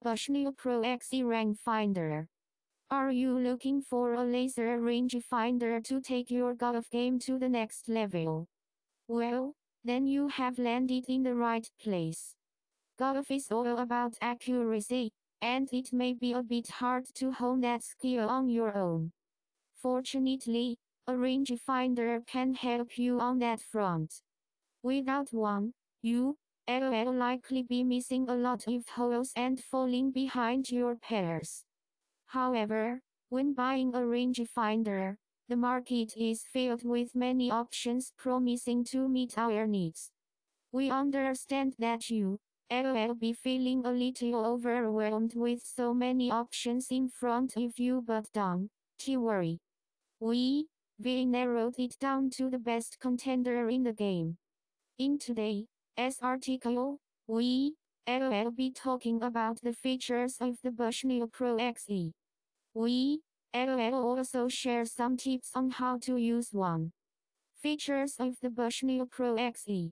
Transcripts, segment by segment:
Bushnell Pro XE Rangefinder. Are you looking for a laser rangefinder to take your golf game to the next level? Well, then you have landed in the right place. Golf is all about accuracy, and it may be a bit hard to hone that skill on your own. Fortunately, a rangefinder can help you on that front. Without one, you will likely be missing a lot of holes and falling behind your peers. However, when buying a rangefinder, the market is filled with many options promising to meet our needs. We understand that you will be feeling a little overwhelmed with so many options in front of you but don't worry. We we narrowed it down to the best contender in the game. In today's article, we will be talking about the features of the Bushnell Pro XE. We will also share some tips on how to use one. Features of the Bushnell Pro XE.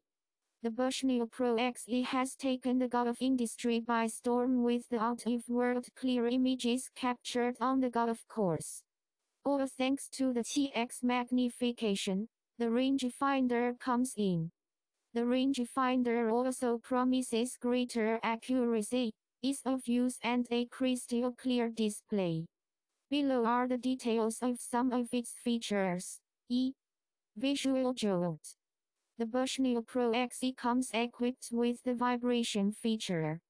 The Bushnell Pro XE has taken the golf industry by storm with the out-of-world clear images captured on the golf course. All thanks to the TX magnification, the rangefinder comes in. The rangefinder also promises greater accuracy, ease of use and a crystal clear display. Below are the details of some of its features. E. Visual Jolt. The Bushnell Pro XE comes equipped with the vibration feature.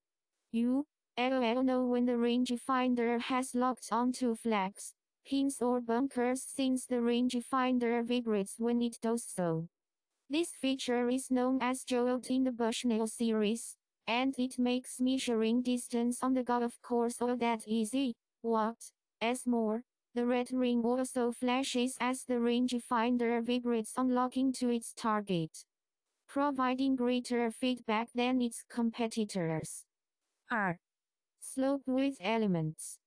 You will know when the rangefinder has locked onto flags, pins or bunkers since the rangefinder vibrates when it does so. This feature is known as Jolt in the Bushnell series, and it makes measuring distance on the golf course all that easy. What? As more, the red ring also flashes as the rangefinder vibrates on locking to its target, providing greater feedback than its competitors. R. Slope with elements.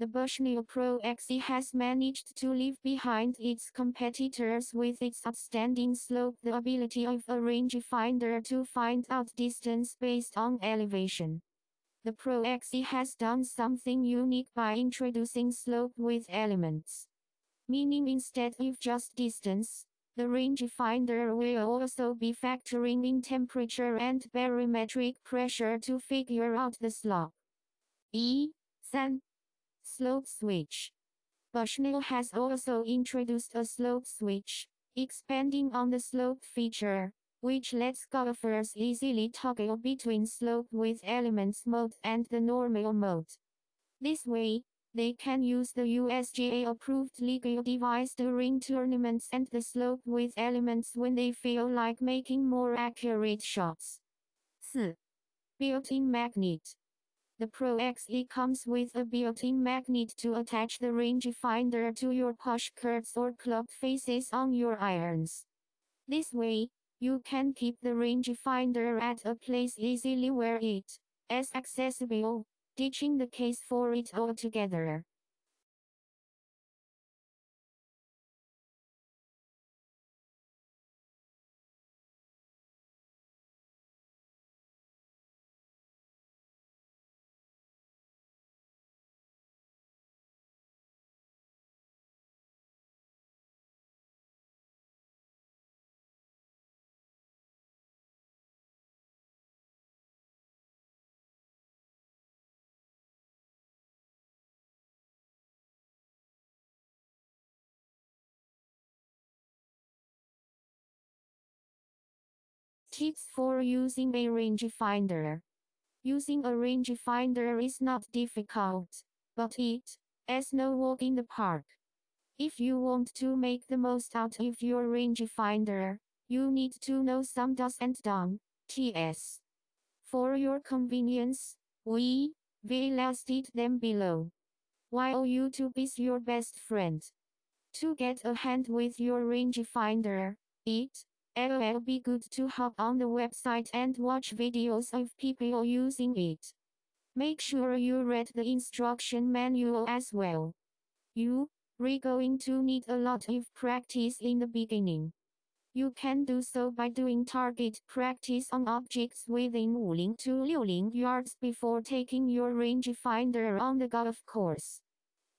The Bushnell Pro XE has managed to leave behind its competitors with its outstanding slope the ability of a rangefinder to find out distance based on elevation. The Pro XE has done something unique by introducing slope with elements. Meaning instead of just distance, the rangefinder will also be factoring in temperature and barometric pressure to figure out the slope. E. San Slope switch. Bushnell has also introduced a slope switch, expanding on the slope feature, which lets golfers easily toggle between slope with elements mode and the normal mode. This way, they can use the USGA approved legal device during tournaments and the slope with elements when they feel like making more accurate shots. 4. Built-in magnet. The Pro XE comes with a built-in magnet to attach the rangefinder to your push curves or club faces on your irons. This way, you can keep the rangefinder at a place easily where it is accessible, ditching the case for it altogether. Tips for using a rangefinder. Using a rangefinder is not difficult, but it is no walk in the park. If you want to make the most out of your rangefinder, you need to know some do's and don'ts. For your convenience, we will listed them below. While YouTube is your best friend. To get a hand with your rangefinder, it it'll be good to hop on the website and watch videos of people using it. Make sure you read the instruction manual as well. You, are going to need a lot of practice in the beginning. You can do so by doing target practice on objects within 50 to 60 yards before taking your rangefinder on the golf course.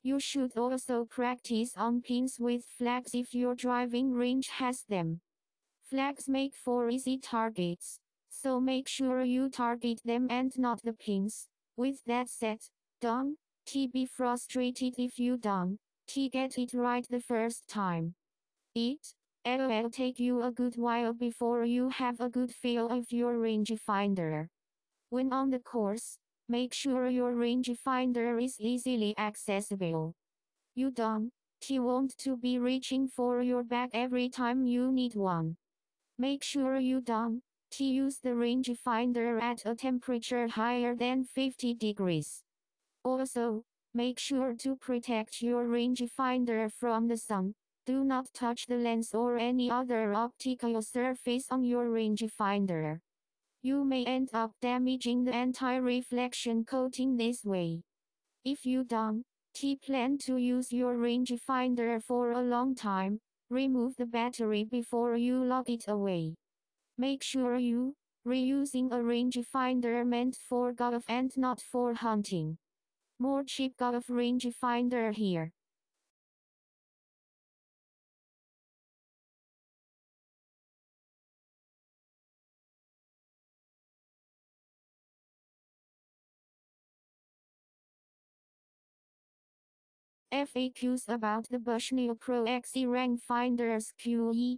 You should also practice on pins with flags if your driving range has them. Flags make for easy targets, so make sure you target them and not the pins. With that said, don't T be frustrated if you don't get it right the first time. It It'll take you a good while before you have a good feel of your rangefinder. When on the course, make sure your rangefinder is easily accessible. You don't want to be reaching for your bag every time you need one. Make sure you don't use the rangefinder at a temperature higher than 50 degrees. Also, make sure to protect your rangefinder from the sun. Do not touch the lens or any other optical surface on your rangefinder. You may end up damaging the anti-reflection coating this way. If you don't plan to use your rangefinder for a long time, remove the battery before you lock it away. Make sure you reusing a rangefinder meant for golf and not for hunting. More cheap golf rangefinder here. FAQs about the Bushnell Pro XE Rangefinders QE.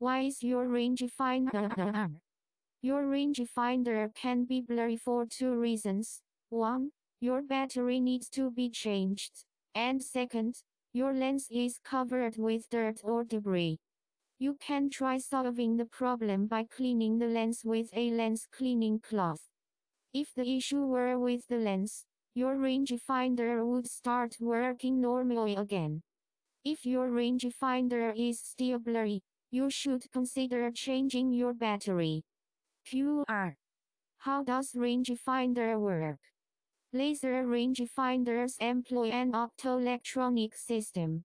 Why is your rangefinder? your rangefinder can be blurry for two reasons. 1. Your battery needs to be changed. And second, your lens is covered with dirt or debris. You can try solving the problem by cleaning the lens with a lens cleaning cloth. If the issue were with the lens, your rangefinder would start working normally again. If your rangefinder is still blurry, you should consider changing your battery. QR. How does rangefinder work? Laser rangefinders employ an optoelectronic system.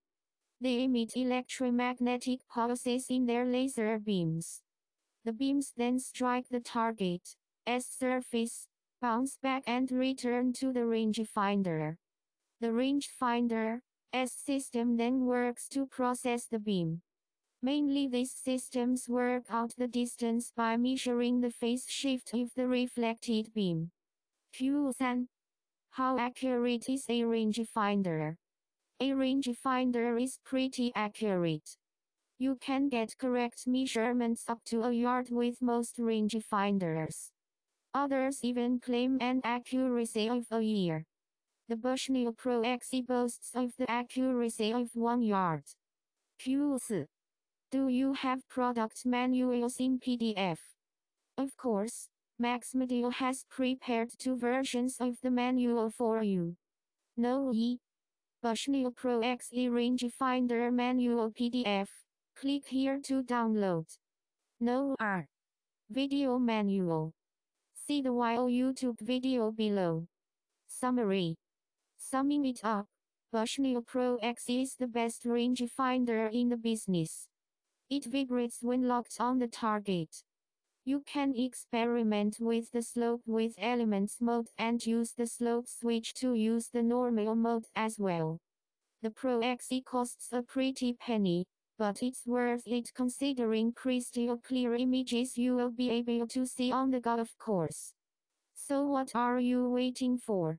They emit electromagnetic pulses in their laser beams. The beams then strike the target, S surface, bounce back and return to the rangefinder. The rangefinder S system then works to process the beam. Mainly these systems work out the distance by measuring the phase shift of the reflected beam. Q3. How accurate is a rangefinder? A rangefinder is pretty accurate. You can get correct measurements up to a yard with most rangefinders. Others even claim an accuracy of a year. The Bushnell Pro XE boasts of the accuracy of 1 yard. Q4. Do you have product manuals in PDF? Of course, MaxMedia has prepared two versions of the manual for you. No E. Bushnell Pro XE Rangefinder Manual PDF. Click here to download. No R. Video Manual. See the while YouTube video below. Summary. Summing it up, Bushnell Pro X is the best rangefinder in the business. It vibrates when locked on the target. You can experiment with the slope with elements mode and use the slope switch to use the normal mode as well. The Pro XE costs a pretty penny, but it's worth it considering crystal clear images you will be able to see on the golf course. So what are you waiting for?